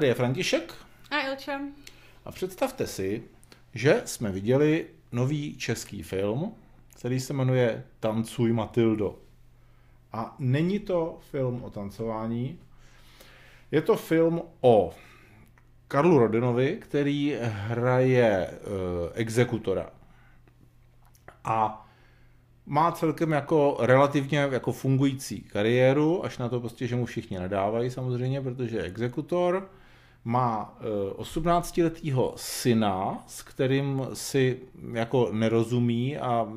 Tady je František. A Ilča. A představte si, že jsme viděli nový český film, který se jmenuje Tancuj Matildo. A není to film o tancování, je to film o Karlu Rodinovi, který hraje uh, exekutora. A má celkem jako relativně jako fungující kariéru, až na to prostě, že mu všichni nadávají samozřejmě, protože je exekutor. Má 18-letého syna, s kterým si jako nerozumí a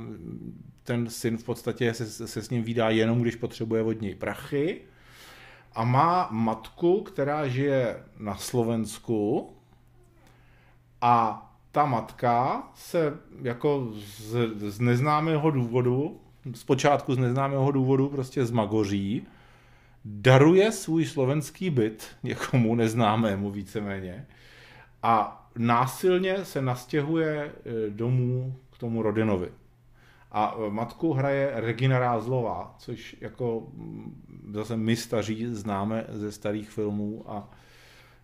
ten syn v podstatě se, se s ním vydá jenom, když potřebuje od něj prachy. A má matku, která žije na Slovensku a ta matka se jako z, z neznámého důvodu, zpočátku z neznámého důvodu prostě zmagoří, daruje svůj slovenský byt někomu neznámému víceméně a násilně se nastěhuje e, domů k tomu Rodinovi. A e, matku hraje Regina Rázlová, což jako zase my staří známe ze starých filmů a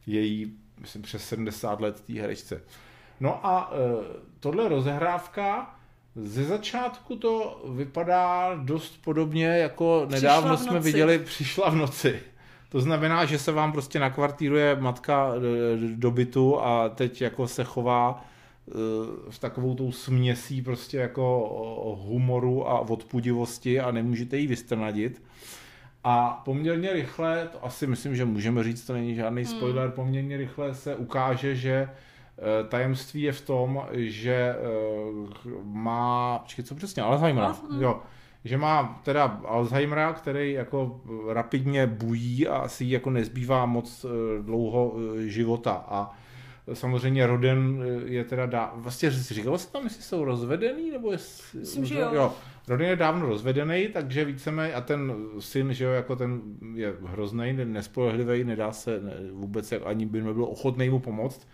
její, myslím, přes 70 let té herečce. No a e, tohle rozehrávka, ze začátku to vypadá dost podobně, jako nedávno jsme viděli Přišla v noci. To znamená, že se vám prostě nakvartíruje matka e, do bytu a teď jako se chová e, v takovou tou směsí prostě jako humoru a odpudivosti a nemůžete ji vystrnadit. A poměrně rychle, to asi myslím, že můžeme říct, to není žádný hmm. spoiler, hmm. poměrně rychle se ukáže, že tajemství je v tom, že eh, má, počkej, co přesně, Alzheimera, jo, že má teda Alzheimera, který jako rapidně bují a asi jako nezbývá moc eh, dlouho života a samozřejmě Roden je teda dá... Vlastně říkalo se tam, jestli jsou rozvedený, nebo jestli... Myslím, že jo. jo. Roden je dávno rozvedený, takže víceme a ten syn, že jo, jako ten je hrozný, nespolehlivý, nedá se vůbec, ani by nebyl ochotný mu pomoct.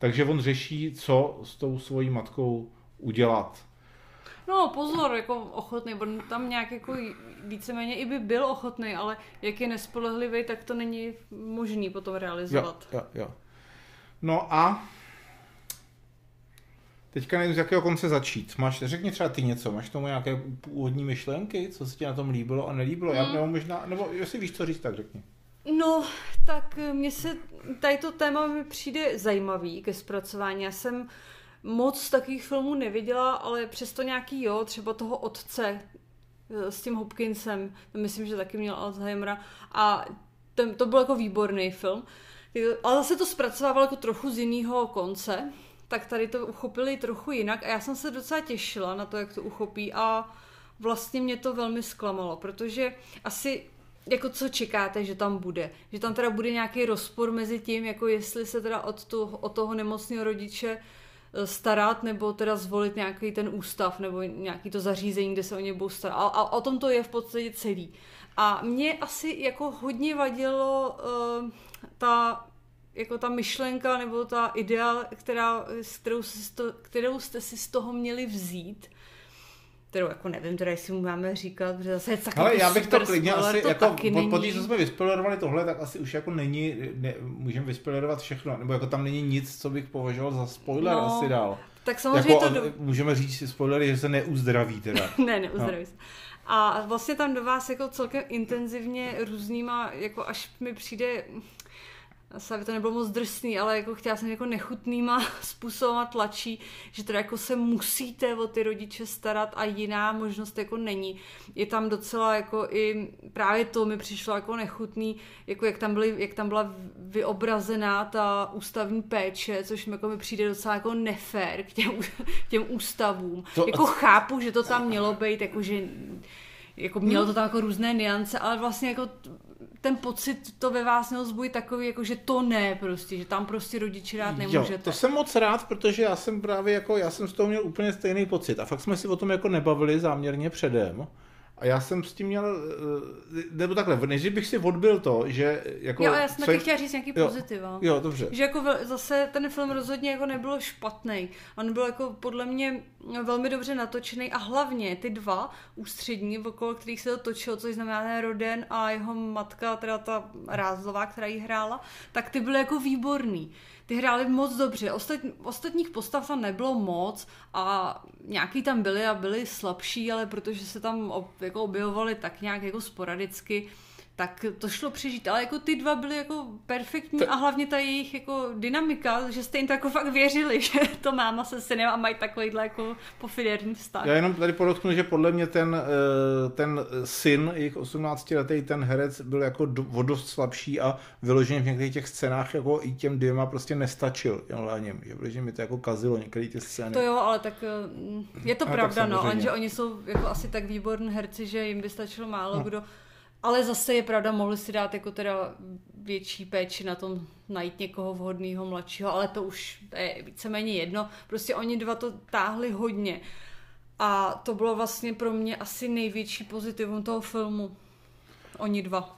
Takže on řeší, co s tou svojí matkou udělat. No pozor, jako ochotný, bo tam nějak jako víceméně i by byl ochotný, ale jak je nespolehlivý, tak to není možný potom realizovat. Jo, jo, jo. No a teďka nevím, z jakého konce začít. Máš, řekni třeba ty něco, máš tomu nějaké původní myšlenky, co se ti na tom líbilo a nelíbilo? Mm. Já, nebo možná, nebo jestli víš, co říct, tak řekni. No, tak mně se tady to téma mi přijde zajímavý ke zpracování. Já jsem moc takových filmů neviděla, ale přesto nějaký jo, třeba toho otce eh, s tím Hopkinsem, myslím, že taky měl Alzheimera a ten, to byl jako výborný film. Ale zase to zpracovával jako trochu z jiného konce, tak tady to uchopili trochu jinak a já jsem se docela těšila na to, jak to uchopí a vlastně mě to velmi zklamalo, protože asi jako co čekáte, že tam bude? Že tam teda bude nějaký rozpor mezi tím, jako jestli se teda od, to, od toho nemocného rodiče eh, starat, nebo teda zvolit nějaký ten ústav, nebo nějaký to zařízení, kde se o ně budou starat. A, a o tom to je v podstatě celý. A mě asi jako hodně vadilo uh, ta jako ta myšlenka nebo ta idea, která, kterou, si to, kterou jste si z toho měli vzít, kterou jako nevím, teda jestli mu máme říkat, protože zase je tak Ale jako já bych to klidně asi, to jako po, po tý, co jsme vyspoilerovali tohle, tak asi už jako není, ne, můžeme vyspoilerovat všechno, nebo jako tam není nic, co bych považoval za spoiler no, asi dál. Tak samozřejmě jako, to... Do... Můžeme říct spoilery, že se neuzdraví teda. ne, neuzdraví no. A vlastně tam do vás jako celkem intenzivně různýma, jako až mi přijde asi aby to nebylo moc drsný, ale jako chtěla jsem jako nechutnýma způsobama tlačí, že teda jako se musíte o ty rodiče starat a jiná možnost jako není. Je tam docela jako i právě to mi přišlo jako nechutný, jako jak tam, byly, jak tam byla vyobrazená ta ústavní péče, což mi jako mi přijde docela jako nefér k těm, těm ústavům. To, jako chápu, že to tam mělo být, jako že jako mělo to tam jako různé niance, ale vlastně jako ten pocit to ve vás neozbují takový, jako že to ne prostě, že tam prostě rodiče rád nemůžete. Jo, to jsem moc rád, protože já jsem právě jako, já jsem z toho měl úplně stejný pocit a fakt jsme si o tom jako nebavili záměrně předem A já jsem s tím měl, eh, nebo takhle, než bych si odbil to, že jako... Jo, já jsem taky chtěla říct nějaký jo, pozitiva. Jo, dobře. Že jako zase ten film rozhodně jako nebyl špatný. On byl jako podle mě velmi dobře natočený a hlavně ty dva ústřední, okolo kterých se to točilo, což znamená ten Roden a jeho matka, teda ta Rázová, která jí hrála, tak ty byly jako výborný ty hráli moc dobře. Ostat, ostatních postav tam nebylo moc a nějaký tam byli a byli slabší, ale protože se tam jako objevovali tak nějak jako sporadicky, tak to šlo přežít. Ale jako ty dva byly jako perfektní a hlavně ta jejich jako dynamika, že jste jim to jako fakt věřili, že to máma se synem a mají takovýhle jako pofiderní vztah. Já jenom tady podotknu, že podle mě ten, eh, ten syn, jejich 18 letý, ten herec byl jako o dost slabší a vyloženě v některých těch scénách jako i těm dvěma prostě nestačil něm, že, že mi to jako kazilo některé ty scény. To jo, ale tak eh, je to a pravda, no, že oni jsou jako asi tak výborní herci, že jim by stačilo málo no. kdo ale zase je pravda, mohli si dát jako teda větší péči na tom najít někoho vhodného mladšího, ale to už je víceméně jedno. Prostě oni dva to táhli hodně. A to bylo vlastně pro mě asi největší pozitivum toho filmu. Oni dva.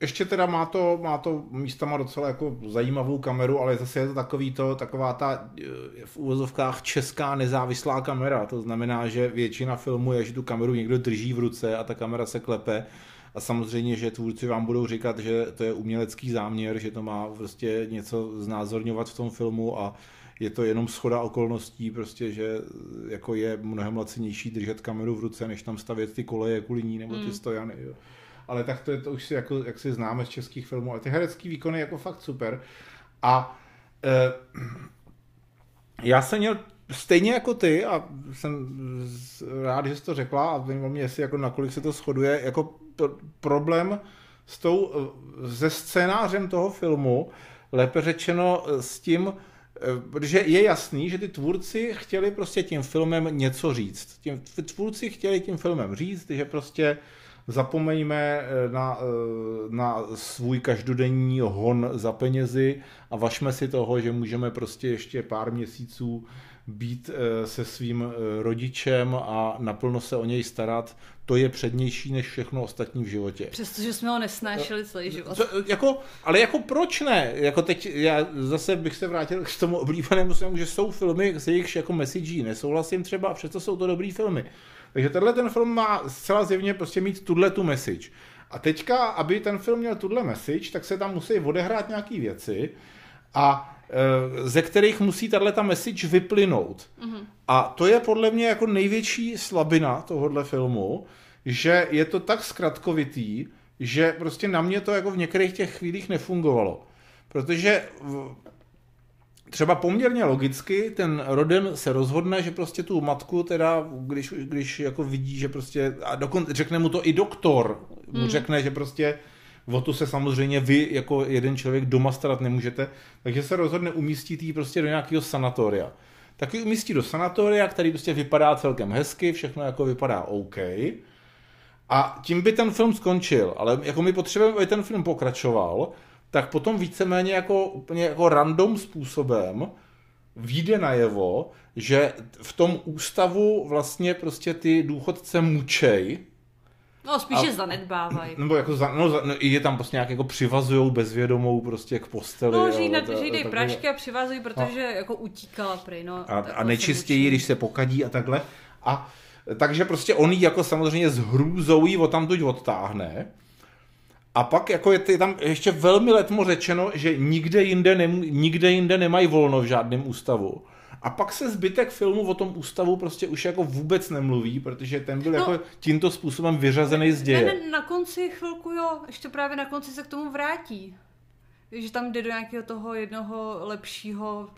Ještě teda má to, má to místama docela jako zajímavou kameru, ale zase je to takový to, taková ta eh, v úvozovkách česká nezávislá kamera. To znamená, že většina filmu je, že tu kameru někdo drží v ruce a ta kamera se klepe a samozřejmě, že tvůrci vám budou říkat, že to je umělecký záměr, že to má prostě něco znázorňovat v tom filmu a je to jenom schoda okolností, prostě, že jako je mnohem lacinější držet kameru v ruce, než tam stavět ty koleje kvůli ní nebo ty mm. stojany. Jo. Ale tak to je to už si, jako, jak si známe z českých filmů. Ale ty herecký výkony jako fakt super. A e, já jsem měl stejně jako ty, a jsem rád, že jsi to řekla, a zajímalo mě, jestli jako nakolik se to shoduje, jako problém s tou, se scénářem toho filmu, lépe řečeno s tím, protože je jasný, že ty tvůrci chtěli prostě tím filmem něco říct. Tím, tvůrci chtěli tím filmem říct, že prostě zapomeňme na, na svůj každodenní hon za penězi a vašme si toho, že můžeme prostě ještě pár měsíců být eh, se svým eh, rodičem a naplno se o něj starat, to je přednější než všechno ostatní v životě. Přestože jsme ho nesnášeli celý život. Co, jako, ale jako proč ne? Jako teď já zase bych se vrátil k tomu oblíbenému svému, že jsou filmy, s jejichž jako message nesouhlasím třeba, a přesto jsou to dobrý filmy. Takže tenhle ten film má zcela zjevně prostě mít tuhle tu message. A teďka, aby ten film měl tuhle message, tak se tam musí odehrát nějaký věci a Eh, ze kterých musí tahle ta message vyplynout. Mm-hmm. A to je podle mě jako největší slabina tohohle filmu, že je to tak zkratkovitý, že prostě na mě to jako v některých těch chvílích nefungovalo. Protože třeba poměrně logicky ten Roden se rozhodne, že prostě tu matku teda, když, když jako vidí, že prostě, a dokonce řekne mu to i doktor, mu mm. řekne, že prostě o tu se samozřejmě vy jako jeden člověk doma starat nemůžete, takže se rozhodne umístit jí prostě do nějakého sanatoria. Tak ji umístí do sanatoria, který prostě vypadá celkem hezky, všechno jako vypadá OK. A tím by ten film skončil, ale jako my potřebujeme, aby ten film pokračoval, tak potom víceméně jako úplně jako random způsobem vyjde najevo, že v tom ústavu vlastně prostě ty důchodce mučej, No, spíše a, zanedbávají. Nebo jako, za, no, za, no, je tam prostě nějak jako přivazujou bezvědomou prostě k posteli. No, že jí, na, že jí prašky a přivazují, protože a, jako utíkala prej, no. A, a nečistěji, když se pokadí a takhle. A takže prostě on jí jako samozřejmě s hrůzou jí o tuď odtáhne. A pak jako je tam ještě velmi letmo řečeno, že nikde jinde, nem, nikde jinde nemají volno v žádném ústavu. A pak se zbytek filmu o tom ústavu prostě už jako vůbec nemluví, protože ten byl no, jako tímto způsobem vyřazený z děje. Ne, ne, na konci chvilku jo, ještě právě na konci se k tomu vrátí. Že tam jde do nějakého toho jednoho lepšího,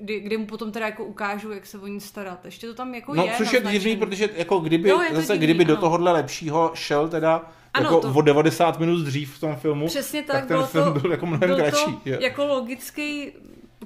kdy, kdy mu potom teda jako ukážu, jak se o ní starat. Ještě to tam jako no, je. No, což je divný, protože jako kdyby, jo, zase divný, kdyby ano. do tohohle lepšího šel teda ano, jako to... o 90 minut dřív v tom filmu, Přesně tak, tak ten film to, byl jako mnohem byl kratší. To jako logický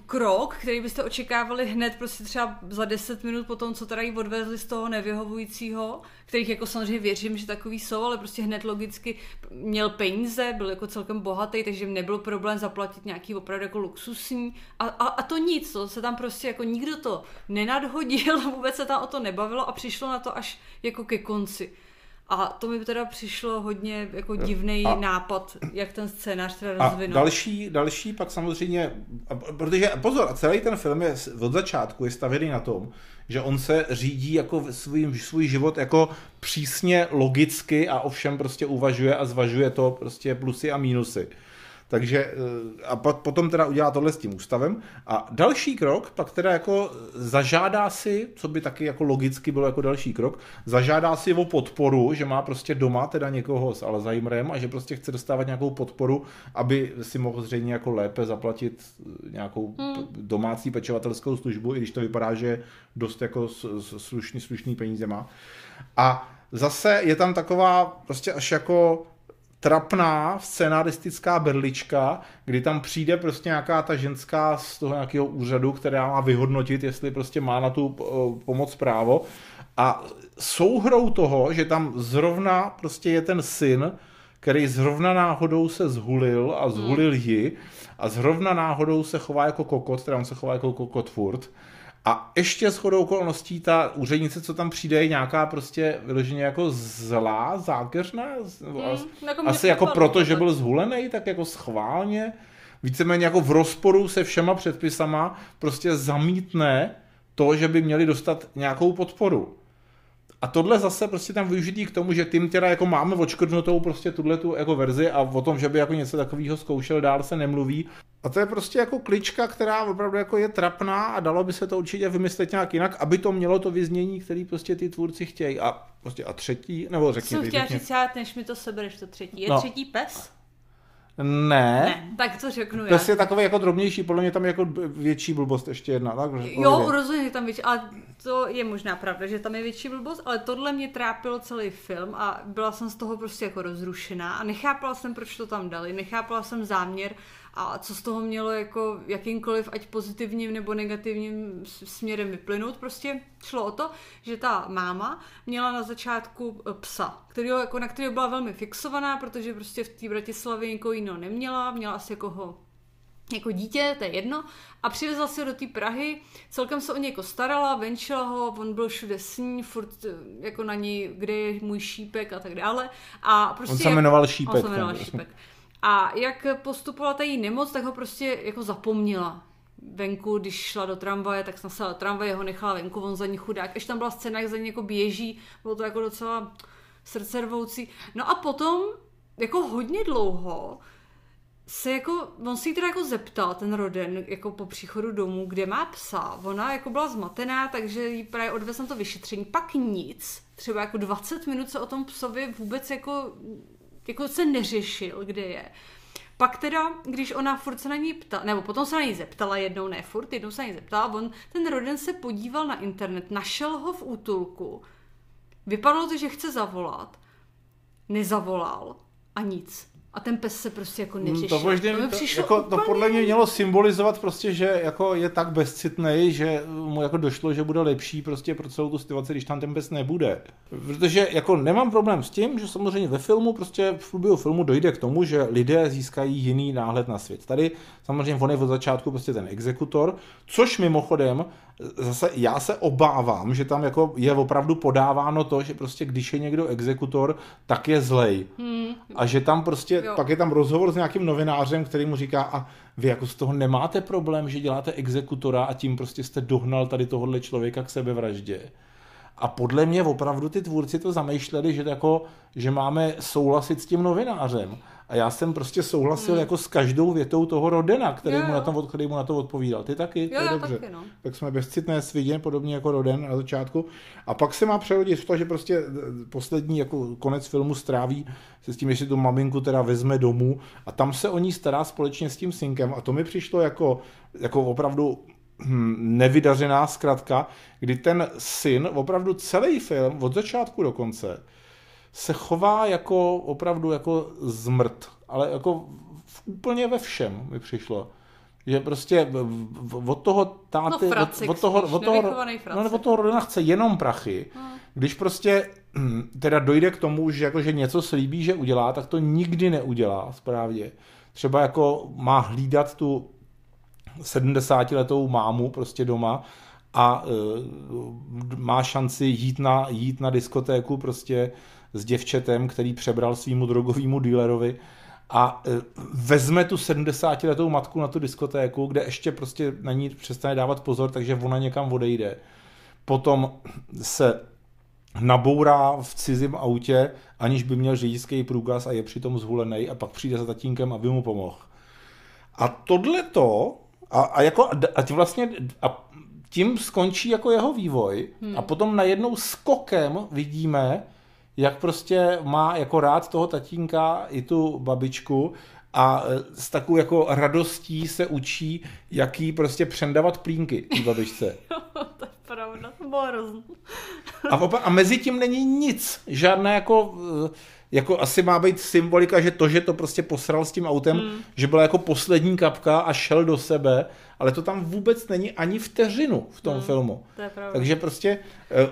krok, který byste očekávali hned prostě třeba za 10 minut po tom, co teda jí odvezli z toho nevyhovujícího, kterých jako samozřejmě věřím, že takový jsou, ale prostě hned logicky měl peníze, byl jako celkem bohatý, takže nebyl problém zaplatit nějaký opravdu jako luxusní a, a, a to nic, to se tam prostě jako nikdo to nenadhodil, vůbec se tam o to nebavilo a přišlo na to až jako ke konci. A to mi teda přišlo hodně jako divný A- nápad, jak ten scénář teda A rozvinout. další, další pak samozřejmě, a- protože pozor, a celý ten film je od začátku je stavěný na tom, že on se řídí jako svůj, svůj život jako přísně logicky a ovšem prostě uvažuje a zvažuje to prostě plusy a mínusy. Takže eh, a po- potom teda udělá tohle s tím ústavem. A další krok pak teda jako zažádá si, co by taky jako logicky bylo jako další krok, zažádá si o podporu, že má prostě doma teda někoho s Alzheimerem a že prostě chce dostávat nějakou podporu, aby si mohl zřejmě jako lépe zaplatit eh, nějakou hmm. domácí pečovatelskou službu, i když to vypadá, že dost jako slušný, slušný peníze má. A zase je tam taková prostě až jako trapná scenaristická berlička, kdy tam přijde prostě nějaká ta ženská z toho nějakého úřadu, která má vyhodnotit, jestli prostě má na tu eh, pomoc právo. A souhrou toho, že tam zrovna prostě je ten syn, který zrovna náhodou se zhulil a zhulil ji a zrovna náhodou se chová jako kokot, teda on se chová jako kokot furt. A ještě s chodou okolností ta úřednice, co tam přijde, je nějaká prostě vyloženě jako zlá, zákeřná. Mm, jako asi jako proto, že byl zhulený, tak jako schválně, víceméně jako v rozporu se všema předpisama, prostě zamítne to, že by měli dostat nějakou podporu. A tohle zase prostě tam využitý k tomu, že tím teda jako máme odškrtnutou prostě tuhle tu jako verzi a o tom, že by jako něco takového zkoušel dál se nemluví. A to je prostě jako klička, která opravdu jako je trapná a dalo by se to určitě vymyslet nějak jinak, aby to mělo to vyznění, který prostě ty tvůrci chtějí. A prostě a třetí, nebo Jsem řekněte. chtěla říct, já, než mi to sebereš, to třetí. Je No. třetí pes? Ne. Ne, tak to řeknu já. Pes je takový jako drobnější, podle mě tam je jako větší blbost ještě jedna. Tak, Jo, rozhodně tam větší, ale to je možná pravda, že tam je větší blbost, ale tohle mě trápilo celý film a byla jsem z toho prostě jako rozrušená a nechápala jsem, proč to tam dali, nechápala jsem záměr a co z toho mělo jako jakýmkoliv, ať pozitivním nebo negativním směrem vyplynout. Prostě šlo o to, že ta máma měla na začátku eh, psa, kterýho, jako, na kterého byla velmi fixovaná, protože prostě v té Bratislavě nikoho jiného neměla, měla asi jako ho jako dítě, to je jedno, a přivezla si do té Prahy, celkem se o něj jako starala, venčila ho, on byl všude s ní, furt eh, jako na ní, kde je můj šípek a tak dále. A prostě On se jmenoval Šípek, On se jmenoval šípek. A jak postupovala ta její nemoc, tak ho prostě jako zapomněla venku, když šla do tramvaje, tak jsem se tramvaje ho nechala venku, on za ní chudák. Ještě tam byla scéna, jak za ní jako běží, bylo to jako docela srdcervoucí. No a potom, jako hodně dlouho, se jako, on si teda jako zeptal, ten Roden, jako po příchodu domů, kde má psa. Ona jako byla zmatená, takže jí právě odvez na to vyšetření. Pak nic, třeba jako 20 minut se o tom psovi vůbec jako, jako se neřešil, kde je. Pak teda, když ona furt se na ní ptala, nebo potom se na ní zeptala jednou, ne furt, jednou se na ní zeptala, on, ten Roden se podíval na internet, našel ho v útulku, vypadalo to, že chce zavolat, nezavolal a nic. A ten pes se prostě jako neřešil. Mm, To, možná, mi to, přišlo jako, to úplně- podle mě mělo symbolizovat prostě, že jako je tak bezcitný, že mu jako došlo, že bude lepší prostě pro celou tu situaci, když tam ten pes nebude. Protože jako nemám problém s tím, že samozřejmě ve filmu prostě v průběhu filmu dojde k tomu, že lidé získají jiný náhled na svět. Tady samozřejmě on je od začátku prostě ten exekutor, což mimochodem zase já se obávám, že tam jako je opravdu podáváno to, že prostě když je někdo exekutor, tak je zlej. Hmm, A že tam prostě, Pak je tam rozhovor s nějakým novinářem, který mu říká, a vy jako z toho nemáte problém, že děláte exekutora a tím prostě jste dohnal tady tohohle člověka k sebevraždě. A podle mě opravdu ty tvůrci to zamýšleli, že, jako, že máme souhlasit s tím novinářem. A já jsem prostě souhlasil Hmm. jako s každou větou toho Rodena, který, Jo, mu jo. na, to, který mu na to odpovídal. Ty taky? to Jo, je já dobře. taky, no. Tak jsme bezcitné svidě, podobně jako Roden na začátku. A pak se má přehodit v to, že prostě eh, poslední jako konec filmu stráví se s tím, že si tu maminku teda vezme domů a tam se o ní stará společně s tím synkem. A to mi přišlo jako, jako opravdu hm, nevydařená zkratka, kdy ten syn opravdu celý film od začátku do konce se chová jako opravdu jako zmrt, ale jako v, úplně ve všem mi přišlo. Že prostě od toho táty, No, fracik od, od toho, od toho, no, od toho rodina chce jenom prachy. No. Když prostě hm, teda dojde k tomu, že, jako, že něco slíbí, že udělá, tak to nikdy neudělá správně. Třeba jako má hlídat tu 70-letou mámu prostě doma a uh, má šanci jít na, jít na diskotéku prostě s děvčetem, který přebral svýmu drogovému dílerovi a e, vezme tu 70-letou matku na tu diskotéku, kde ještě prostě na ní přestane dávat pozor, takže ona někam odejde. Potom se nabourá v cizím autě, aniž by měl řidičský průkaz a je přitom zvolený a pak přijde za tatínkem, aby mu pomohl. A tohleto, a, a, jako, a tím vlastně, a tím skončí jako jeho vývoj hmm. a potom najednou skokem vidíme, jak prostě má jako rád toho tatínka i tu babičku a e, s takovou jako radostí se učí, jaký prostě přendavat plínky té babičce. to je pravda, a, opa- a mezi tím není nic, žádná jako, e, jako asi má být symbolika, že to, že to prostě posral s tím autem, hmm. že byla jako poslední kapka a šel do sebe, ale to tam vůbec není ani vteřinu v tom hmm. filmu. To je pravda. Takže prostě e,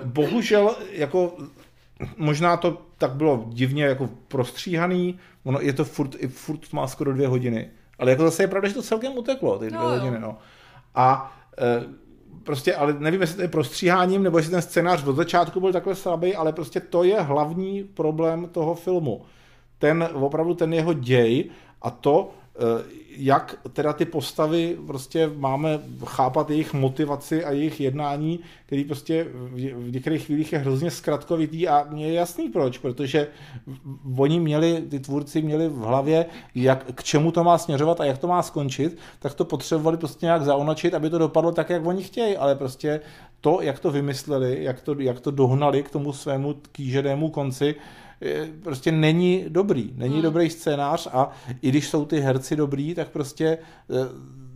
bohužel jako možná to tak bylo divně jako prostříhaný, ono je to furt, furt má skoro dvě hodiny, ale jako zase je pravda, že to celkem uteklo, ty dvě no, hodiny, no. A e, prostě, ale nevím, jestli to je prostříháním, nebo jestli ten scénář od začátku byl takhle slabý, ale prostě to je hlavní problém toho filmu. Ten, opravdu ten jeho děj a to, jak teda ty postavy prostě máme chápat jejich motivaci a jejich jednání, který prostě v některých chvílích je hrozně zkratkovitý a mně je jasný proč, protože oni měli, ty tvůrci měli v hlavě, jak, k čemu to má směřovat a jak to má skončit, tak to potřebovali prostě nějak zaonačit, aby to dopadlo tak, jak oni chtějí, ale prostě to, jak to vymysleli, jak to, jak to dohnali k tomu svému kýženému konci, prostě není dobrý. Není hmm. dobrý scénář a i když jsou ty herci dobrý, tak prostě e,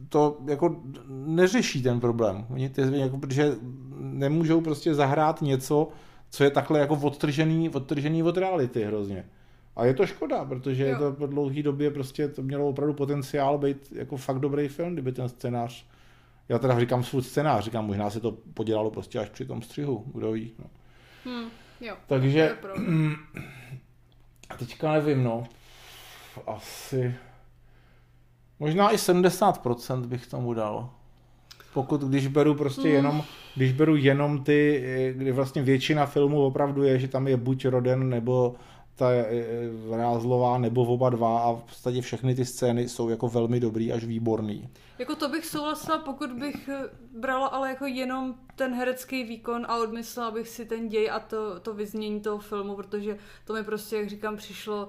to jako neřeší ten problém. Oni ty, jako, protože nemůžou prostě zahrát něco, co je takhle jako odtržený, odtržený od reality hrozně. A je to škoda, protože jo. to po dlouhé době prostě to mělo opravdu potenciál být jako fakt dobrý film, kdyby ten scénář já teda říkám svůj scénář, říkám, možná se to podělalo prostě až při tom střihu, kdo ví. No. Hmm. Jo, Takže teďka nevím, no. Asi možná i 70% bych tomu dal. Pokud když beru prostě mm. jenom, když beru jenom ty, kdy vlastně většina filmů opravdu je, že tam je buď Roden nebo ta Rázlová nebo oba dva a v podstatě všechny ty scény jsou jako velmi dobrý až výborný. Jako to bych souhlasila, pokud bych eh, brala ale jako jenom ten herecký výkon a odmyslela bych si ten děj a to, to vyznění toho filmu, protože to mi prostě, jak říkám, přišlo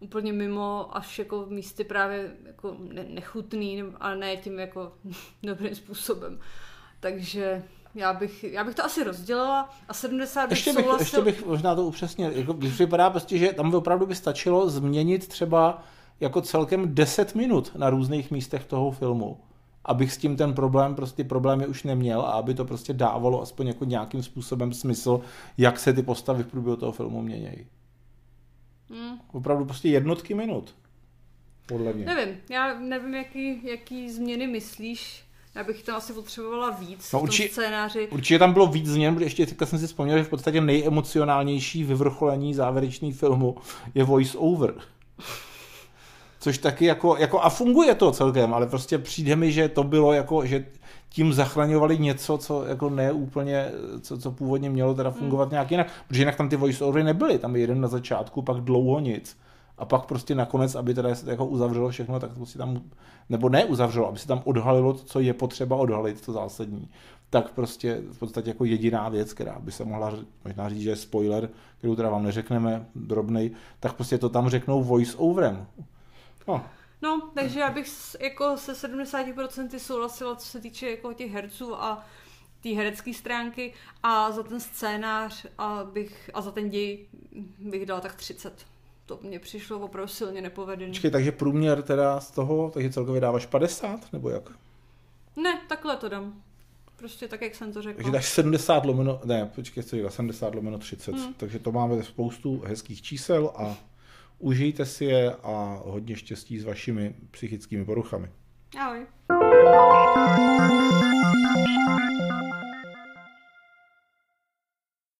úplně mimo, až jako místy právě jako nechutný, ale ne tím jako dobrým způsobem. Takže já bych, já bych to asi rozdělila a 70 bych ještě bych, souhlasil... ještě bych možná to upřesnil. Jako, když vypadá prostě, že tam by opravdu by stačilo změnit třeba jako celkem 10 minut na různých místech toho filmu, abych s tím ten problém, prostě problémy už neměl a aby to prostě dávalo aspoň jako nějakým způsobem smysl, jak se ty postavy v průběhu toho filmu měnějí. Hmm. Opravdu prostě jednotky minut. Podle mě. Nevím, já nevím, jaký, jaký změny myslíš. Já bych tam asi potřebovala víc no, v urči, scénáři. Určitě tam bylo víc změn, protože ještě teďka jsem si vzpomněl, že v podstatě nejemocionálnější vyvrcholení závěrečný filmu je voice over. Což taky jako, jako, a funguje to celkem, ale prostě přijde mi, že to bylo jako, že tím zachraňovali něco, co jako ne úplně, co, co původně mělo teda fungovat hmm. nějak jinak, protože jinak tam ty voice overy nebyly, tam je jeden na začátku, pak dlouho nic a pak prostě nakonec, aby teda se jako uzavřelo všechno, tak prostě tam, nebo ne uzavřelo, aby se tam odhalilo co je potřeba odhalit, to zásadní, tak prostě v podstatě jako jediná věc, která by se mohla možná říct, že je spoiler, kterou teda vám neřekneme, drobnej, tak prostě to tam řeknou voice overem. No. No, takže já bych jako se 70% souhlasila, co se týče jako těch herců a té herecké stránky a za ten scénář a, bych, a za ten děj bych dala tak 30 to mně přišlo opravdu silně nepovedený. Počkej, takže průměr teda z toho, takže celkově dáváš 50, nebo jak? Ne, takhle to dám. Prostě tak, jak jsem to řekl. Takže dáš 70 lomeno, ne, počkej, co říká, 70 lomeno 30. Hmm. Takže to máme spoustu hezkých čísel a užijte si je a hodně štěstí s vašimi psychickými poruchami. Ahoj.